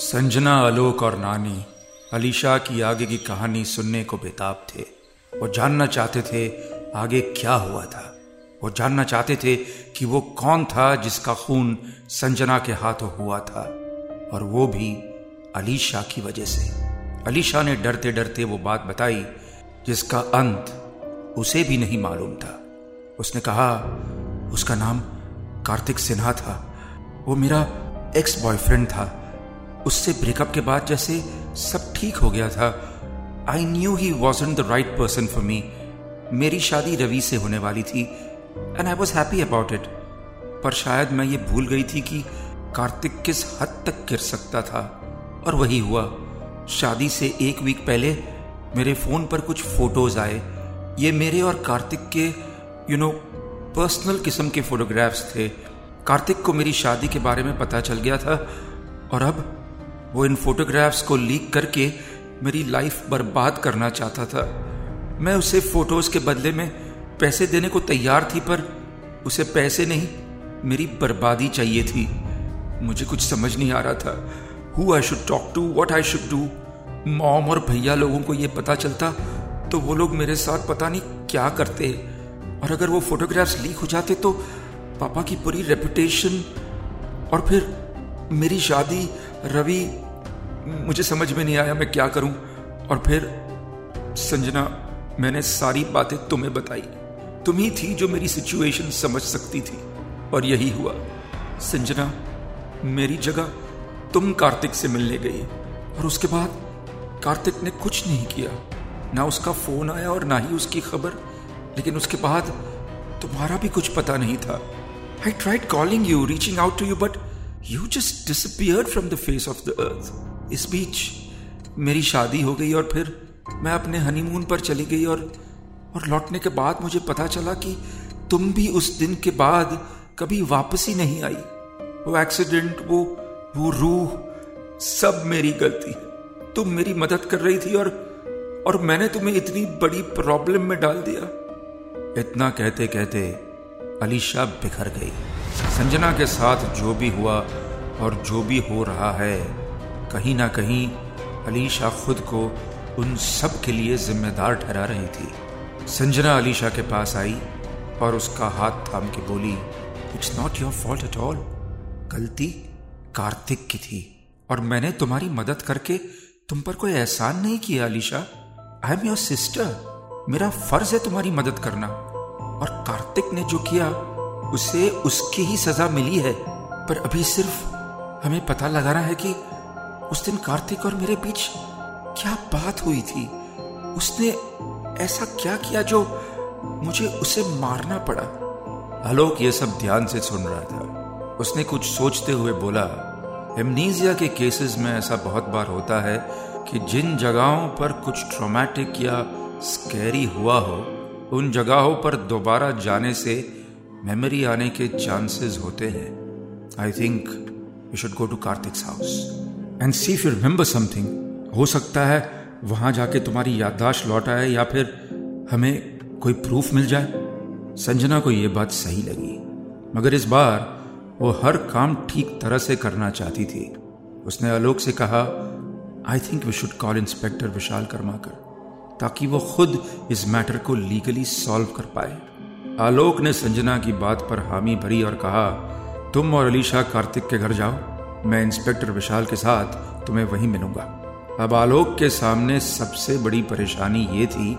संजना, आलोक और नानी अलीशा की आगे की कहानी सुनने को बेताब थे। वो जानना चाहते थे आगे क्या हुआ था। वो जानना चाहते थे कि वो कौन था जिसका खून संजना के हाथों हुआ था। और वो भी अलीशा की वजह से। अलीशा ने डरते डरते वो बात बताई, जिसका अंत उसे भी नहीं मालूम था। उसने कहा, उसका नाम कार्तिक सिन्हा था। वो मेरा एक्स बॉयफ्रेंड था। उससे ब्रेकअप के बाद जैसे सब ठीक हो गया था। I knew he wasn't the right person for me मेरी शादी रवि से होने वाली थी and I was happy about it पर शायद मैं ये भूल गई थी कि कार्तिक किस हद तक गिर सकता था। और वही हुआ। शादी से एक वीक पहले मेरे फ़ोन पर कुछ फ़ोटोज़ आए। ये मेरे और कार्तिक के यू नो पर्सनल किस्म के फोटोग्राफ्स थे। कार्तिक को मेरी शादी के बारे में पता चल गया था। और अब वो इन फोटोग्राफ्स को लीक करके मेरी लाइफ बर्बाद करना चाहता था। मैं उसे फ़ोटोज़ के बदले में पैसे देने को तैयार थी, पर उसे पैसे नहीं, मेरी बर्बादी चाहिए थी। मुझे कुछ समझ नहीं आ रहा था। Who I should talk to what I should do mom और भैया लोगों को यह पता चलता तो वो लोग मेरे साथ पता नहीं क्या करते। और अगर वो फोटोग्राफ्स लीक हो जाते तो पापा की पूरी रेपुटेशन और फिर मेरी शादी रवि, मुझे समझ में नहीं आया मैं क्या करूँ। और फिर, संजना, मैंने सारी बातें तुम्हें बताई। तुम ही थी जो मेरी सिचुएशन समझ सकती थी। और यही हुआ। संजना, मेरी जगह तुम कार्तिक से मिलने गई। और उसके बाद कार्तिक ने कुछ नहीं किया। ना उसका फ़ोन आया और ना ही उसकी खबर। लेकिन उसके बाद तुम्हारा भी कुछ पता नहीं था। I tried calling you reaching out to you but you just disappeared from the face of the earth इस बीच मेरी शादी हो गई और फिर मैं अपने हनीमून पर चली गई और और लौटने के बाद मुझे पता चला कि तुम भी उस दिन के बाद कभी वापस ही नहीं आई। वो एक्सीडेंट वो वो रूह, सब मेरी गलती। तुम मेरी मदद कर रही थी और और मैंने तुम्हें इतनी बड़ी प्रॉब्लम में डाल दिया। इतना कहते कहते अलीशा बिखर गई। संजना के साथ जो भी हुआ और जो भी हो रहा है, कहीं ना कहीं अलीशा खुद को उन सब के लिए जिम्मेदार ठहरा रही थी। संजना अलीशा के पास आई और उसका हाथ थाम के बोली it's not your fault at all गलती कार्तिक की थी और मैंने तुम्हारी मदद करके तुम पर कोई एहसान नहीं किया, Alisha. I am your sister मेरा फ़र्ज़ है तुम्हारी मदद करना। और कार्तिक ने जो किया उसे उसकी ही सजा मिली है। पर अभी सिर्फ़ हमें पता लगाना है कि उस दिन कार्तिक और मेरे बीच क्या बात हुई थी। उसने ऐसा क्या किया जो मुझे उसे मारना पड़ा? आलोक ये सब ध्यान से सुन रहा था। उसने कुछ सोचते हुए बोला एमनीजिया के केसेस में ऐसा बहुत बार होता है कि जिन जगहों पर कुछ ट्रोमैटिक या स्कैरी हुआ हो, उन जगहों पर दोबारा जाने से मेमोरी आने के चांसेस होते हैं। I think you should go to Kartik's house and see you remember something हो सकता है वहाँ जाके तुम्हारी याददाश्त लौट आए या फिर हमें कोई प्रूफ मिल जाए। संजना को यह बात सही लगी, मगर इस बार वो हर काम ठीक तरह से करना चाहती थी। उसने आलोक से कहा I think we should call inspector Vishal Karmakar ताकि वो खुद इस मैटर को लीगली सॉल्व कर पाए। आलोक ने संजना की बात पर हामी भरी और कहा, तुम और अलीशा कार्तिक के घर जाओ। मैं इंस्पेक्टर विशाल के साथ तुम्हें वहीं मिलूँगा। अब आलोक के सामने सबसे बड़ी परेशानी ये थी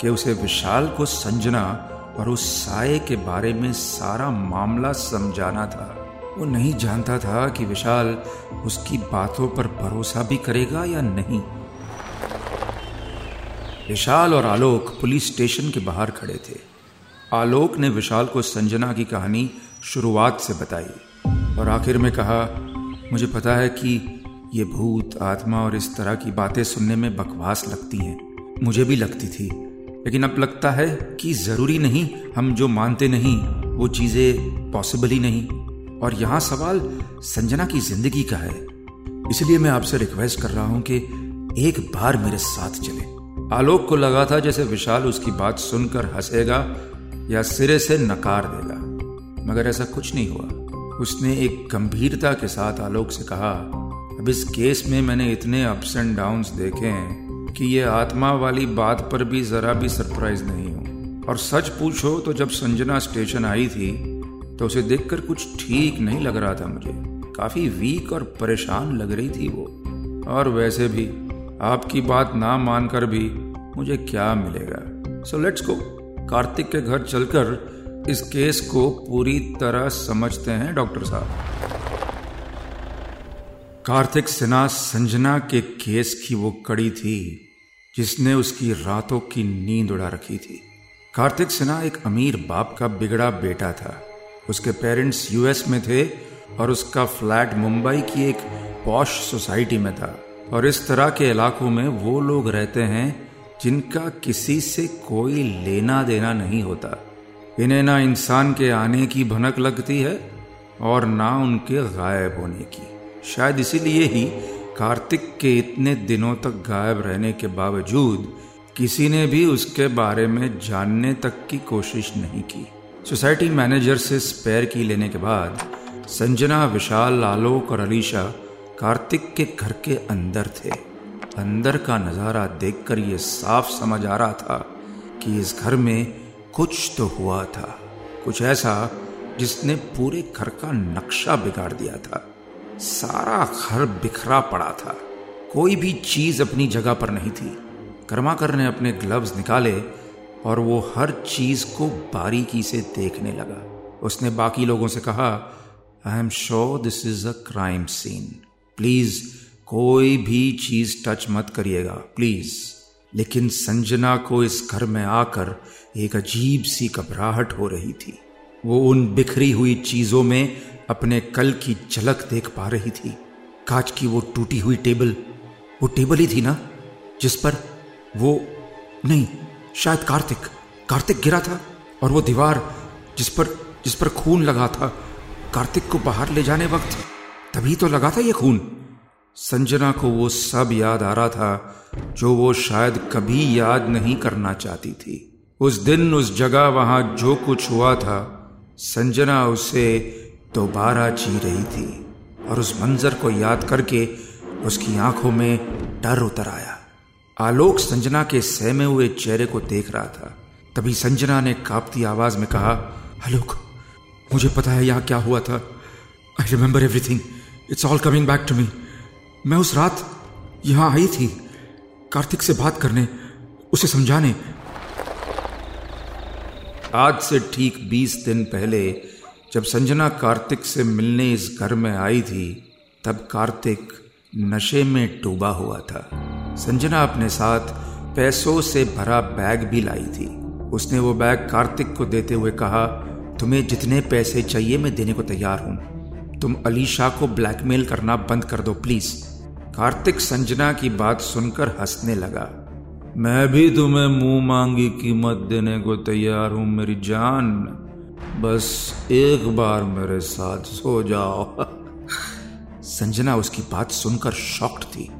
कि उसे विशाल को संजना और उस साय के बारे में सारा मामला समझाना था। वो नहीं जानता था कि विशाल उसकी बातों पर भरोसा भी करेगा या नहीं। विशाल और आलोक पुलिस स्टेशन के बाहर खड़े थे। आलोक ने विशाल को संजना की कहानी शुरुआत से बताई और आखिर में कहा, मुझे पता है कि ये भूत, आत्मा और इस तरह की बातें सुनने में बकवास लगती हैं। मुझे भी लगती थी, लेकिन अब लगता है कि ज़रूरी नहीं, हम जो मानते नहीं, वो चीज़ें पॉसिबल ही नहीं। और यहाँ सवाल संजना की ज़िंदगी का है। इसलिए मैं आपसे रिक्वेस्ट कर रहा हूँ कि एक बार मेरे साथ चले। आलोक को लगा था जैसे विशाल उसकी बात सुनकर हंसेगा या सिरे से नकार देगा। मगर ऐसा कुछ नहीं हुआ। उसने एक गंभीरता के साथ आलोक से कहा, अब इस केस में मैंने इतने अप्स एंड डाउन्स देखे हैं कि ये आत्मा वाली बात पर भी जरा भी सरप्राइज़ नहीं हूँ। और सच पूछो तो जब संजना स्टेशन आई थी तो उसे देखकर कुछ ठीक नहीं लग रहा था मुझे। काफ़ी वीक और परेशान लग रही थी वो। और वैसे भी, आपकी बात ना मानकर भी मुझे क्या मिलेगा। सो लेट्स गो कार्तिक के घर चलकर इस केस को पूरी तरह समझते हैं डॉक्टर साहब। कार्तिक सिन्हा संजना के केस की वो कड़ी थी, जिसने उसकी रातों की नींद उड़ा रखी थी। कार्तिक सिन्हा एक अमीर बाप का बिगड़ा बेटा था। उसके पेरेंट्स यूएस में थे और उसका फ्लैट मुंबई की एक पॉश सोसाइटी में था। और इस तरह के इलाकों में वो लोग रहते हैं जिनका किसी से कोई लेना देना नहीं होता। इन्हें ना इंसान के आने की भनक लगती है और ना उनके गायब होने की। शायद इसीलिए ही कार्तिक के इतने दिनों तक गायब रहने के बावजूद किसी ने भी उसके बारे में जानने तक की कोशिश नहीं की। सोसाइटी मैनेजर से स्पेयर की लेने के बाद संजना, विशाल, आलोक और अलीशा कार्तिक के घर के अंदर थे। अंदर का नज़ारा देखकर यह साफ़ समझ आ रहा था कि इस घर में कुछ तो हुआ था, कुछ ऐसा जिसने पूरे घर का नक्शा बिगाड़ दिया था। सारा घर बिखरा पड़ा था। कोई भी चीज़ अपनी जगह पर नहीं थी। कर्माकर ने अपने ग्लव्स निकाले और वो हर चीज़ को बारीकी से देखने लगा। उसने बाकी लोगों से कहा I am sure this is a crime scene please कोई भी चीज़ टच मत करिएगा प्लीज़ लेकिन संजना को इस घर में आकर एक अजीब सी घबराहट हो रही थी। वो उन बिखरी हुई चीज़ों में अपने कल की झलक देख पा रही थी। कांच की वो टूटी हुई टेबल, वो टेबल ही थी ना, जिस पर वो, नहीं, शायद कार्तिक कार्तिक गिरा था, और वो दीवार जिस पर जिस पर खून लगा था, कार्तिक को बाहर ले जाने वक्त, तभी तो लगा था ये खून। संजना को वो सब याद आ रहा था, जो वो शायद कभी याद नहीं करना चाहती थी। उस दिन उस जगह वहाँ जो कुछ हुआ था, संजना उसे दोबारा जी रही थी और उस मंजर को याद करके उसकी आँखों में डर उतर आया। आलोक संजना के सहमे हुए चेहरे को देख रहा था। तभी संजना ने कांपती आवाज़ में कहा, आलोक, मुझे पता है यहाँ क्या हुआ था। I remember everything it's all coming back to me मैं उस रात यहाँ आई थी, कार्तिक से बात करने, उसे समझाने। आज से ठीक बीस दिन पहले, जब संजना कार्तिक से मिलने इस घर में आई थी, तब कार्तिक नशे में डूबा हुआ था। संजना अपने साथ पैसों से भरा बैग भी लाई थी। उसने वो बैग कार्तिक को देते हुए कहा, तुम्हें जितने पैसे चाहिए, मैं देने को तैयार हूँ। तुम अलीशा को ब्लैकमेल करना बंद कर दो, प्लीज़। कार्तिक संजना की बात सुनकर हंसने लगा। मैं भी तुम्हें मुँह मांगी कीमत देने को तैयार हूँ, मेरी जान। बस एक बार मेरे साथ सो जाओ। संजना उसकी बात सुनकर शॉक्ड थी,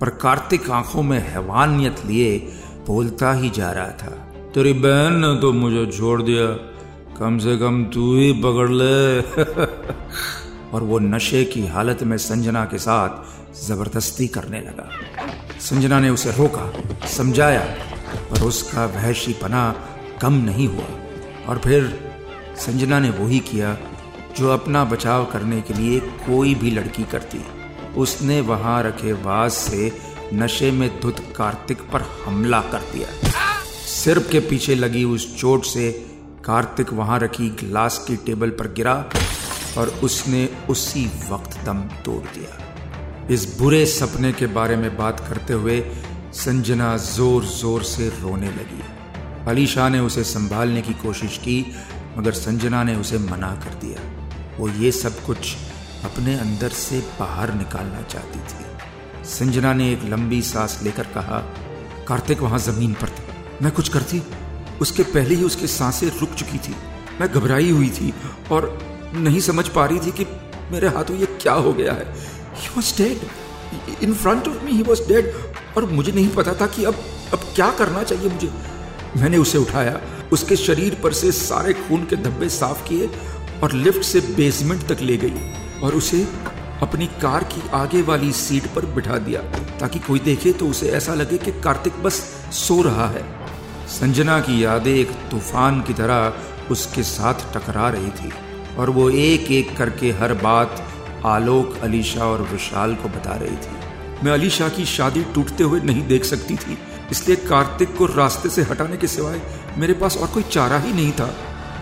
पर कार्तिक आँखों में हैवानियत लिए बोलता ही जा रहा था, तेरी बहन ने तो मुझे छोड़ दिया, कम से कम तू ही पकड़ ले। और वो नशे की हालत में संजना के साथ ज़बरदस्ती करने लगा। संजना ने उसे रोका, समझाया, पर उसका वहशी पना कम नहीं हुआ। और फिर संजना ने वही किया, जो अपना बचाव करने के लिए कोई भी लड़की करती। उसने वहाँ रखे वास से नशे में धुत कार्तिक पर हमला कर दिया। सिर के पीछे लगी उस चोट से कार्तिक वहाँ रखी ग्लास की टेबल पर गिरा और उसने उसी वक्त दम तोड़ दिया। इस बुरे सपने के बारे में बात करते हुए संजना ज़ोर ज़ोर से रोने लगी। अलीशा ने उसे संभालने की कोशिश की, मगर संजना ने उसे मना कर दिया। वो ये सब कुछ अपने अंदर से बाहर निकालना चाहती थी। संजना ने एक लंबी सांस लेकर कहा, कार्तिक वहाँ ज़मीन पर था। मैं कुछ करती, उसके पहले ही उसकी साँसें रुक चुकी थी। मैं घबराई हुई थी और नहीं समझ पा रही थी कि मेरे हाथों ये क्या हो गया है। He was dead in front of me he was dead और मुझे नहीं पता था कि अब अब क्या करना चाहिए मुझे। मैंने उसे उठाया, उसके शरीर पर से सारे खून के धब्बे साफ़ किए और लिफ्ट से बेसमेंट तक ले गई और उसे अपनी कार की आगे वाली सीट पर बिठा दिया। ताकि कोई देखे तो उसे ऐसा लगे कि कार्तिक बस सो रहा है। संजना की यादें एक तूफ़ान की तरह उसके साथ टकरा रही थी और वो एक एक करके हर बात आलोक, अलीशा और विशाल को बता रही थी। मैं अलीशा की शादी टूटते हुए नहीं देख सकती थी, इसलिए कार्तिक को रास्ते से हटाने के सिवाय मेरे पास और कोई चारा ही नहीं था।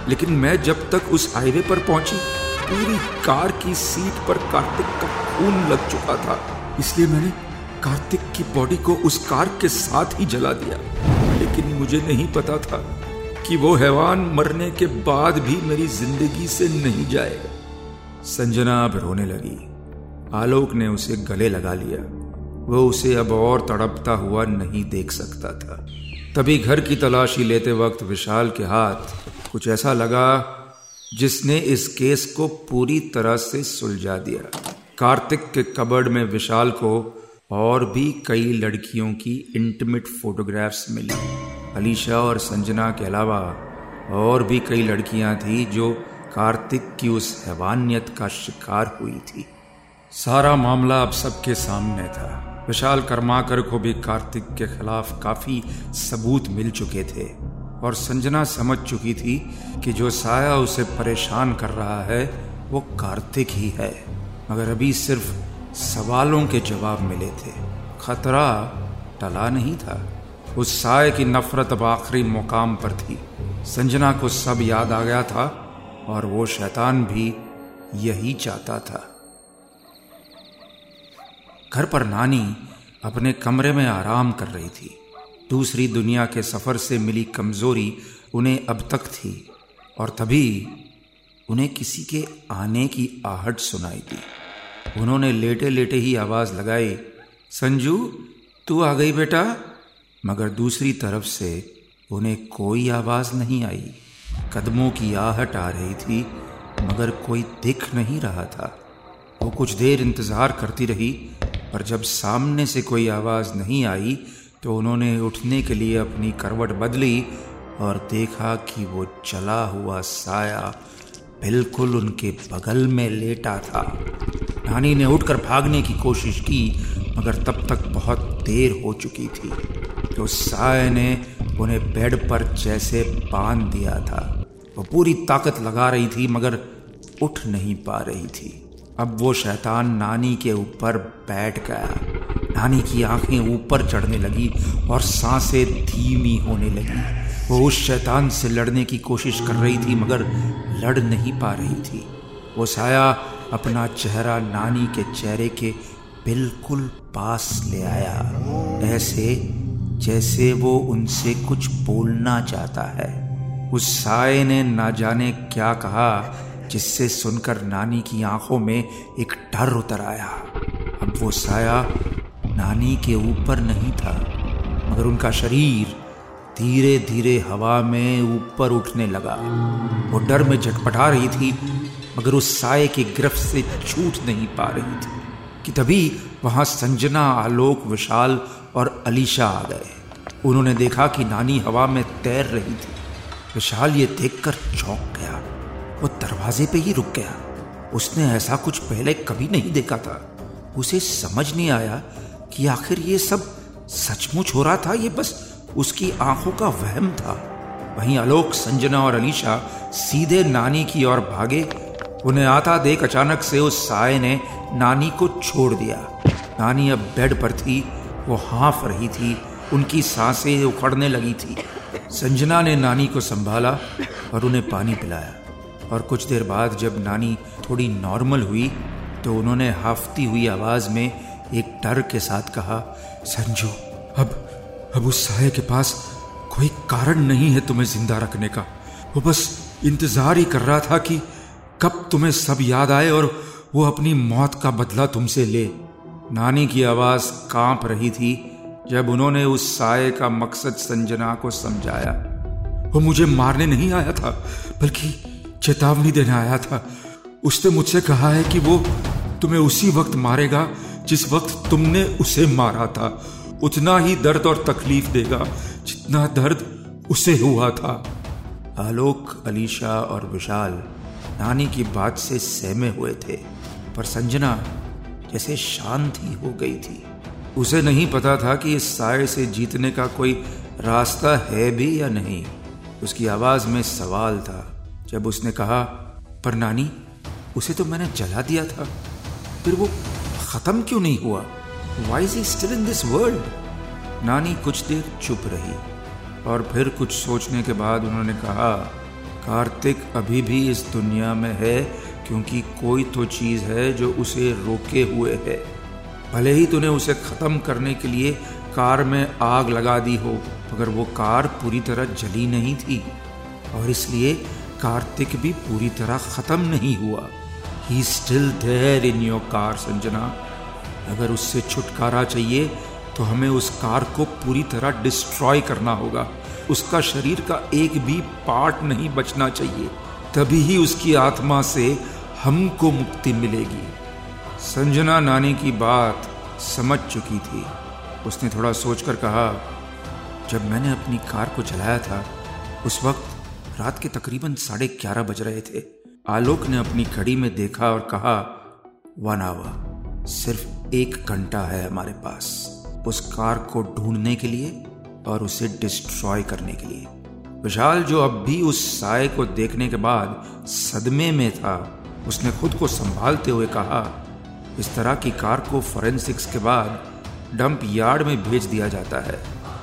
लेकिन मैं जब तक उस हाईवे पर पहुँची, पूरी कार की सीट पर कार्तिक का खून लग चुका था। इसलिए मैंने कार्तिक की बॉडी को उस कार के साथ ही जला दिया। लेकिन मुझे नहीं पता था कि वो हैवान मरने के बाद भी मेरी ज़िंदगी से नहीं जाएगा। संजना अब रोने लगी। आलोक ने उसे गले लगा लिया। वो उसे अब और तड़पता हुआ नहीं देख सकता था। तभी घर की तलाशी लेते वक्त विशाल के हाथ कुछ ऐसा लगा, जिसने इस केस को पूरी तरह से सुलझा दिया। कार्तिक के कबर्ड में विशाल को और भी कई लड़कियों की इंटीमेट फोटोग्राफ्स मिली। अलीशा और संजना के अलावा और भी कई लड़कियाँ थी जो कार्तिक की उस हैवानियत का शिकार हुई थी। सारा मामला अब सबके सामने था। विशाल कर्माकर को भी कार्तिक के खिलाफ काफ़ी सबूत मिल चुके थे और संजना समझ चुकी थी कि जो साया उसे परेशान कर रहा है, वो कार्तिक ही है। मगर अभी सिर्फ़ सवालों के जवाब मिले थे। खतरा टला नहीं था। उस साय की नफरत अब आखिरी मुकाम पर थी। संजना को सब याद आ गया था और वो शैतान भी यही चाहता था। घर पर नानी अपने कमरे में आराम कर रही थी। दूसरी दुनिया के सफ़र से मिली कमज़ोरी उन्हें अब तक थी और तभी उन्हें किसी के आने की आहट सुनाई दी। उन्होंने लेटे लेटे ही आवाज़ लगाई, संजू, तू आ गई बेटा? मगर दूसरी तरफ़ से उन्हें कोई आवाज़ नहीं आई। कदमों की आहट आ रही थी, मगर कोई दिख नहीं रहा था। वो कुछ देर इंतज़ार करती रही, पर जब सामने से कोई आवाज़ नहीं आई तो उन्होंने उठने के लिए अपनी करवट बदली और देखा कि वो चला हुआ साया बिल्कुल उनके बगल में लेटा था। नानी ने उठकर भागने की कोशिश की, मगर तब तक बहुत देर हो चुकी थी। तो साय ने उन्हें बेड पर जैसे बाँध दिया था। वो पूरी ताकत लगा रही थी, मगर उठ नहीं पा रही थी। अब वो शैतान नानी के ऊपर बैठ गया। नानी की आँखें ऊपर चढ़ने लगी और साँसें धीमी होने लगी। वो उस शैतान से लड़ने की कोशिश कर रही थी, मगर लड़ नहीं पा रही थी। वो साया अपना चेहरा नानी के चेहरे के बिल्कुल पास ले आया। ऐसे जैसे वो उनसे कुछ बोलना चाहता है। उस साय ने ना जाने क्या कहा, जिससे सुनकर नानी की आँखों में एक डर उतर आया। अब वो साया नानी के ऊपर नहीं था, मगर उनका शरीर धीरे धीरे हवा में ऊपर उठने लगा। वो डर में झटपटा रही थी, मगर उस साय की गिरफ्त से छूट नहीं पा रही थी, कि तभी वहाँ संजना आलोक विशाल और अलीशा आ गए। उन्होंने देखा कि नानी हवा में तैर रही थी। विशाल ये देखकर चौंक गया वो दरवाजे पे ही रुक गया। उसने ऐसा कुछ पहले कभी नहीं देखा था। उसे समझ नहीं आया कि आखिर ये सब सचमुच हो रहा था। ये बस उसकी आँखों का वहम था। वहीं आलोक संजना और अलीशा सीधे नानी की ओर भागे। उन्हें आता देख अचानक से उस साय ने नानी को छोड़ दिया। नानी अब बेड पर थी वो हाँफ रही थी, उनकी साँसें उखड़ने लगी थी। संजना ने नानी को संभाला और उन्हें पानी पिलाया। और कुछ देर बाद जब नानी थोड़ी नॉर्मल हुई तो उन्होंने हाफती हुई आवाज़ में एक डर के साथ कहा, संजू, अब अब उस साय के पास कोई कारण नहीं है तुम्हें ज़िंदा रखने का। वो बस इंतज़ार ही कर रहा था कि कब तुम्हें सब याद आए और वो अपनी मौत का बदला तुमसे ले। नानी की आवाज़ काँप रही थी जब उन्होंने उस साय का मकसद संजना को समझाया। वो मुझे मारने नहीं आया था, बल्कि चेतावनी देने आया था। उसने मुझसे कहा है कि वो तुम्हें उसी वक्त मारेगा जिस वक्त तुमने उसे मारा था। उतना ही दर्द और तकलीफ़ देगा जितना दर्द उसे हुआ था। आलोक, अलीशा और विशाल नानी की बात से सहमे हुए थे, पर संजना जैसे शांति हो गई थी। उसे नहीं पता था कि इस साय से जीतने का कोई रास्ता है भी या नहीं। उसकी आवाज़ में सवाल था, जब उसने कहा, पर नानी, उसे तो मैंने जला दिया था। फिर वो खत्म क्यों नहीं हुआ? Why is still in this world नानी कुछ देर चुप रही और फिर कुछ सोचने के बाद उन्होंने कहा, कार्तिक अभी भी इस दुनिया में है क्योंकि कोई तो चीज़ है जो उसे रोके हुए है। भले ही तूने उसे खत्म करने के लिए कार में आग लगा दी हो, मगर वो कार पूरी तरह जली नहीं थी। और इसलिए कार्तिक भी पूरी तरह खत्म नहीं हुआ। He still there in your car Sanjana. अगर उससे छुटकारा चाहिए तो हमें उस कार को पूरी तरह डिस्ट्रॉय करना होगा। उसका शरीर का एक भी पार्ट नहीं बचना चाहिए। तभी ही उसकी आत्मा से हमको मुक्ति मिलेगी। संजना नानी की बात समझ चुकी थी। उसने थोड़ा सोचकर कहा, जब मैंने अपनी कार को जलाया था, उस वक्त रात के तकरीबन साढ़े ग्यारह बज रहे थे। आलोक ने अपनी घड़ी में देखा और कहा वन आवर सिर्फ़ एक घंटा है हमारे पास। उस कार को ढूँढने के लिए और उसे डिस्ट्रॉय करने के लिए। विशाल, जो अब भी उस साय को देखने के बाद सदमे में था उसने खुद को संभालते हुए कहा, इस तरह की कार को फॉरेंसिक्स के बाद डंप यार्ड में भेज दिया जाता है,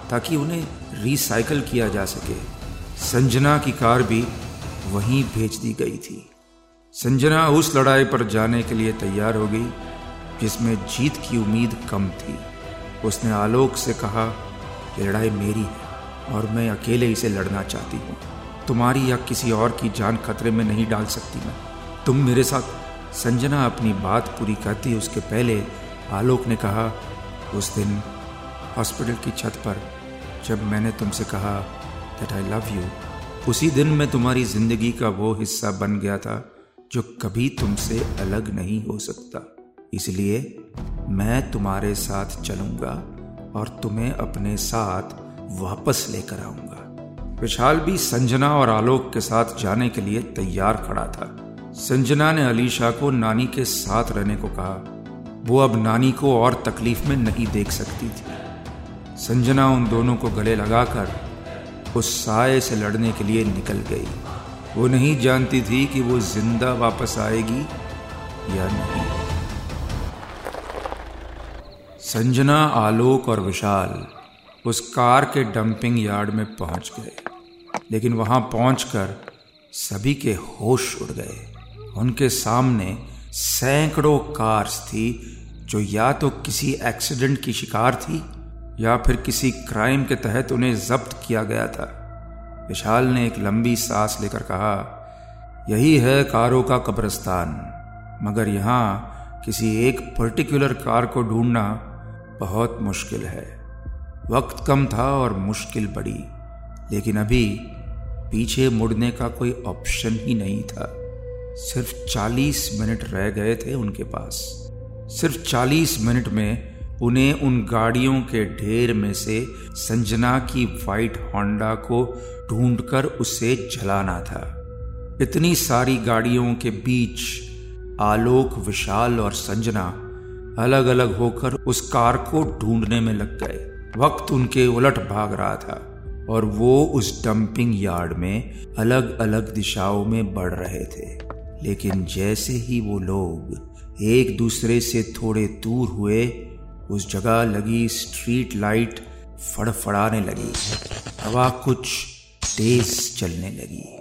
ताकि उन्हें रिसाइकल किया जा सके। संजना की कार भी वहीं भेज दी गई थी। संजना उस लड़ाई पर जाने के लिए तैयार हो गई, जिसमें जीत की उम्मीद कम थी। उसने आलोक से कहा, ये लड़ाई मेरी है और मैं अकेले इसे लड़ना चाहती हूँ। तुम्हारी या किसी और की जान खतरे में नहीं डाल सकती मैं। तुम मेरे साथ संजना अपनी बात पूरी करती उसके पहले आलोक ने कहा, उस दिन हॉस्पिटल की छत पर जब मैंने तुमसे कहा दैट आई लव यू उसी दिन मैं तुम्हारी ज़िंदगी का वो हिस्सा बन गया था जो कभी तुमसे अलग नहीं हो सकता। इसलिए मैं तुम्हारे साथ चलूँगा और तुम्हें अपने साथ वापस लेकर आऊँगा। विशाल भी संजना और आलोक के साथ जाने के लिए तैयार खड़ा था। संजना ने अलीशा को नानी के साथ रहने को कहा। वो अब नानी को और तकलीफ़ में नहीं देख सकती थी। संजना उन दोनों को गले लगाकर उस साय से लड़ने के लिए निकल गई। वो नहीं जानती थी कि वो ज़िंदा वापस आएगी या नहीं। संजना आलोक और विशाल उस कार के डंपिंग यार्ड में पहुँच गए, लेकिन वहाँ पहुंचकर सभी के होश उड़ गए। उनके सामने सैकड़ों कार्स थी, जो या तो किसी एक्सीडेंट की शिकार थी, या फिर किसी क्राइम के तहत उन्हें जब्त किया गया था। विशाल ने एक लंबी सांस लेकर कहा, यही है कारों का कब्रस्तान। मगर यहाँ किसी एक पर्टिकुलर कार को ढूंढना बहुत मुश्किल है। वक्त कम था और मुश्किल बड़ी, लेकिन अभी पीछे मुड़ने का कोई ऑप्शन ही नहीं था। सिर्फ़ चालीस मिनट रह गए थे उनके पास। सिर्फ़ चालीस मिनट में उन्हें उन गाड़ियों के ढेर में से संजना की वाइट होंडा को ढूंढकर उसे जलाना था। इतनी सारी गाड़ियों के बीच आलोक, विशाल और संजना अलग अलग होकर उस कार को ढूँढने में लग गए। वक्त उनके उलट भाग रहा था और वो उस डंपिंग यार्ड में अलग अलग दिशाओं में बढ़ रहे थे। लेकिन जैसे ही वो लोग एक दूसरे से थोड़े दूर हुए, उस जगह लगी स्ट्रीट लाइट फड़फड़ाने लगी। हवा कुछ तेज चलने लगी।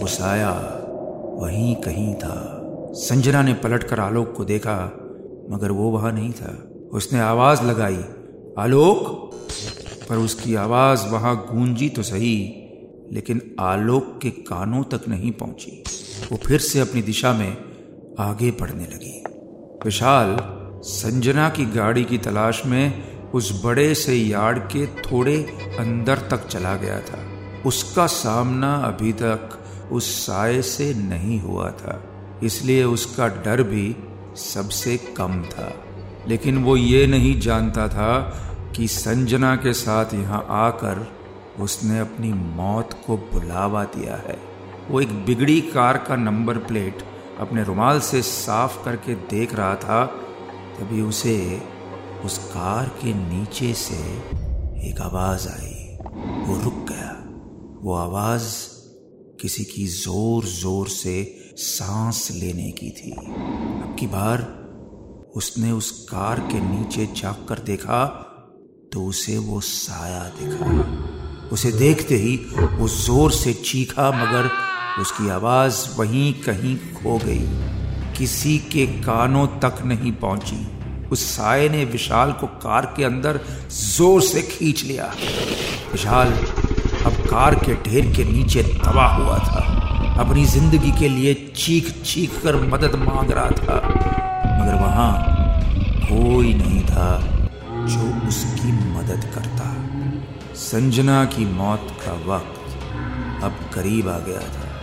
वो साया वहीं कहीं था। संजना ने पलटकर आलोक को देखा, मगर वो वहाँ नहीं था। उसने आवाज़ लगाई, आलोक? पर उसकी आवाज़ वहाँ गूंजी तो सही, लेकिन आलोक के कानों तक नहीं पहुँची। वो फिर से अपनी दिशा में आगे बढ़ने लगी। विशाल संजना की गाड़ी की तलाश में उस बड़े से यार्ड के थोड़े अंदर तक चला गया था। उसका सामना अभी तक उस साय से नहीं हुआ था। इसलिए उसका डर भी सबसे कम था। लेकिन वो ये नहीं जानता था कि संजना के साथ यहाँ आकर उसने अपनी मौत को बुलावा दिया है। वो एक बिगड़ी कार का नंबर प्लेट अपने रुमाल से साफ़ करके देख रहा था, तभी उसे उस कार के नीचे से एक आवाज़ आई। वो रुक गया। वो आवाज़ किसी की ज़ोर ज़ोर से सांस लेने की थी। अब की बार उसने उस कार के नीचे झाँक कर देखा तो उसे वो साया दिखा। उसे देखते ही वो ज़ोर से चीखा, मगर उसकी आवाज़ वहीं कहीं खो गई। किसी के कानों तक नहीं पहुँची। उस साय ने विशाल को कार के अंदर ज़ोर से खींच लिया। विशाल, अब कार के ढेर के नीचे दबा हुआ था। अपनी ज़िंदगी के लिए चीख चीख कर मदद मांग रहा था। मगर वहाँ कोई नहीं था जो उसकी मदद करता। संजना की मौत का वक्त अब करीब आ गया था।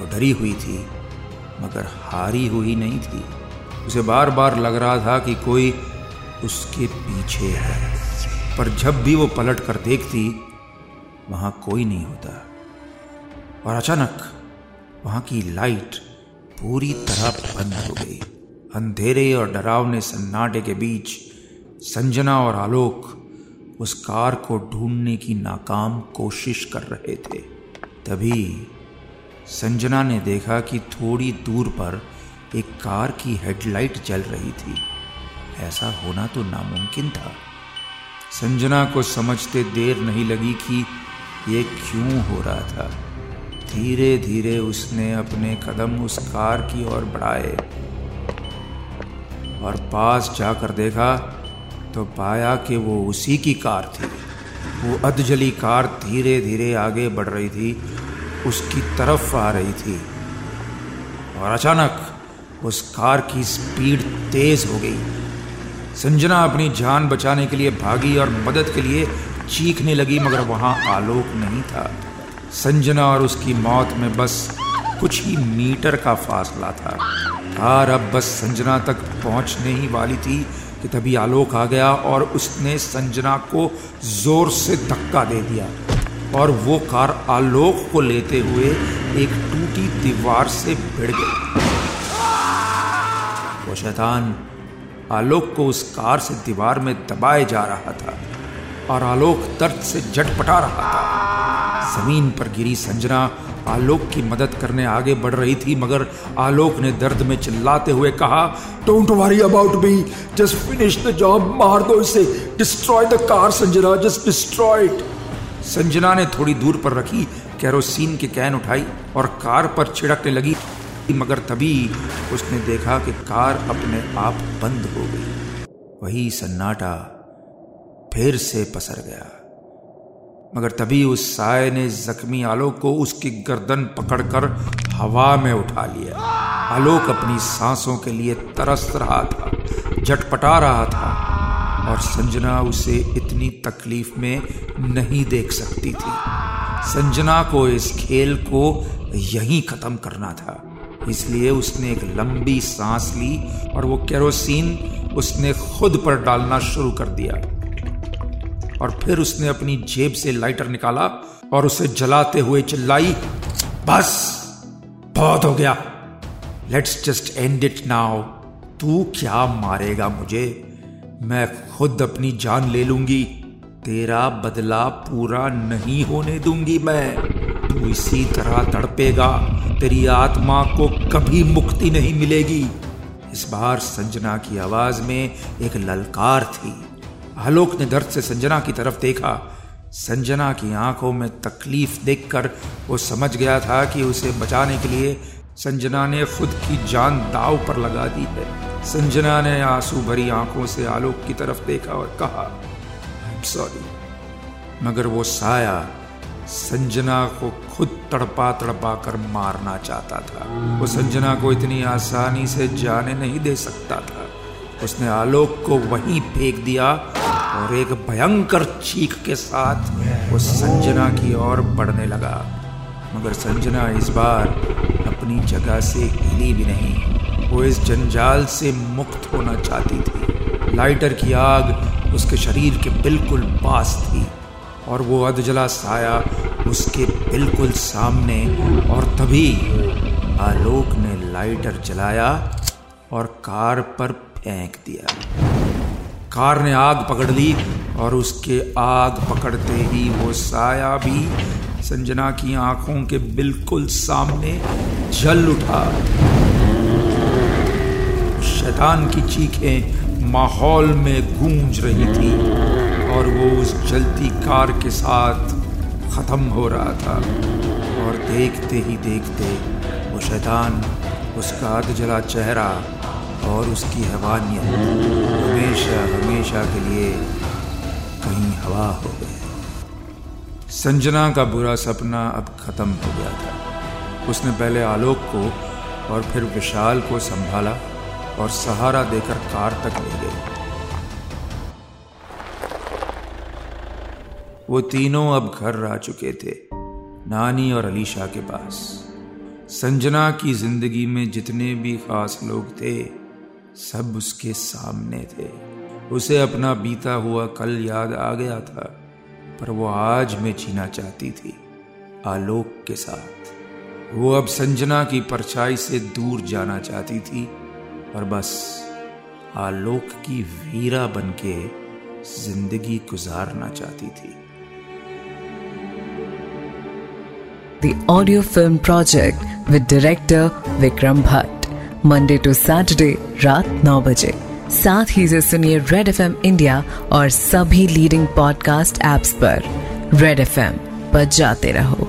वो डरी हुई थी, मगर हारी हुई नहीं थी। उसे बार बार लग रहा था कि कोई उसके पीछे है। पर जब भी वो पलट कर देखती, वहाँ कोई नहीं होता। और अचानक वहाँ की लाइट पूरी तरह बंद हो गई। अंधेरे और डरावने सन्नाटे के बीच संजना और आलोक उस कार को ढूँढने की नाकाम कोशिश कर रहे थे। तभी संजना ने देखा कि थोड़ी दूर पर एक कार की हेडलाइट जल रही थी। ऐसा होना तो नामुमकिन था। संजना को समझते देर नहीं लगी कि ये क्यों हो रहा था। धीरे धीरे उसने अपने कदम उस कार की ओर बढ़ाए और पास जाकर देखा तो पाया कि वो उसी की कार थी। वो अधजली कार धीरे धीरे आगे बढ़ रही थी उसकी तरफ़ आ रही थी। और अचानक उस कार की स्पीड तेज हो गई। संजना अपनी जान बचाने के लिए भागी और मदद के लिए चीखने लगी, मगर वहाँ आलोक नहीं था। संजना और उसकी मौत में बस कुछ ही मीटर का फासला था। कार अब बस संजना तक पहुँचने ही वाली थी कि तभी आलोक आ गया और उसने संजना को ज़ोर से धक्का दे दिया। और वो कार आलोक को लेते हुए एक टूटी दीवार से भिड़ गई। वो शैतान आलोक को उस कार से दीवार में दबाए जा रहा था और आलोक दर्द से झटपटा रहा था। ज़मीन पर गिरी संजना आलोक की मदद करने आगे बढ़ रही थी, मगर आलोक ने दर्द में चिल्लाते हुए कहा don't worry about me just finish the job मार दो इसे. Destroy the car Sanjana. Just destroy Sanjana ने थोड़ी दूर पर रखी, कैरोसिन की कैन उठाई और कार पर छिड़कने लगी। मगर तभी उसने देखा कि कार अपने आप बंद हो गई। वही सन्नाटा फिर से पसर गया। मगर तभी उस साय ने जख्मी आलोक को उसकी गर्दन पकड़कर हवा में उठा लिया। आलोक अपनी सांसों के लिए तरस रहा था, झटपटा रहा था। और संजना उसे इतनी तकलीफ़ में नहीं देख सकती थी। संजना को इस खेल को यहीं खत्म करना था। इसलिए उसने एक लंबी सांस ली और वो केरोसिन उसने खुद पर डालना शुरू कर दिया। और फिर उसने अपनी जेब से लाइटर निकाला और उसे जलाते हुए चिल्लाई, बस, बहुत हो गया। Let's just end it now. तू क्या मारेगा मुझे? मैं खुद अपनी जान ले लूँगी। तेरा बदला पूरा नहीं होने दूँगी मैं। तू इसी तरह तड़पेगा। तेरी आत्मा को कभी मुक्ति नहीं मिलेगी। इस बार संजना की आवाज़ में एक ललकार थी। आलोक ने दर्द से संजना की तरफ़ देखा। संजना की आँखों में तकलीफ़ देखकर वो समझ गया था कि उसे बचाने के लिए संजना ने खुद की जान दाव पर लगा दी है। संजना ने आँसू भरी आँखों से आलोक की तरफ़ देखा और कहा आई एम सॉरी मगर वो साया संजना को खुद तड़पा तड़पा कर मारना चाहता था। वो संजना को इतनी आसानी से जाने नहीं दे सकता था। उसने आलोक को वहीं फेंक दिया और एक भयंकर चीख के साथ वो संजना की ओर बढ़ने लगा। मगर संजना इस बार अपनी जगह से हिली भी नहीं। वो इस जंजाल से मुक्त होना चाहती थी। लाइटर की आग उसके शरीर के बिल्कुल पास थी और वो अधजला साया उसके बिल्कुल सामने और तभी आलोक ने लाइटर जलाया और कार पर फेंक दिया। कार ने आग पकड़ ली और उसके आग पकड़ते ही वो साया भी संजना की आँखों के बिल्कुल सामने जल उठा। शैतान की चीखें माहौल में गूंज रही थी और वो उस जलती कार के साथ खत्म हो रहा था। और देखते ही देखते वो शैतान, उसका अध जला चेहरा और उसकी हवानियत हमेशा हमेशा के लिए कहीं हवा हो गए संजना का बुरा सपना अब खत्म हो गया था। उसने पहले आलोक को और फिर विशाल को संभाला। और सहारा देकर कार तक ले गई वो तीनों अब घर आ चुके थे, नानी और अलीशा के पास। संजना की ज़िंदगी में जितने भी खास लोग थे, सब उसके सामने थे। उसे अपना बीता हुआ कल याद आ गया था, पर वो आज में जीना चाहती थी, आलोक के साथ। वो अब संजना की परछाई से दूर जाना चाहती थी और बस आलोक की वीरा बनके ज़िंदगी गुजारना चाहती थी। The audio film project with director Vikram Bhatt. Monday to Saturday, रात 9 बजे। साथ ही से सुनिए रेड एफएम इंडिया और सभी लीडिंग पॉडकास्ट एप्स पर। रेड एफ़ पर जाते रहो।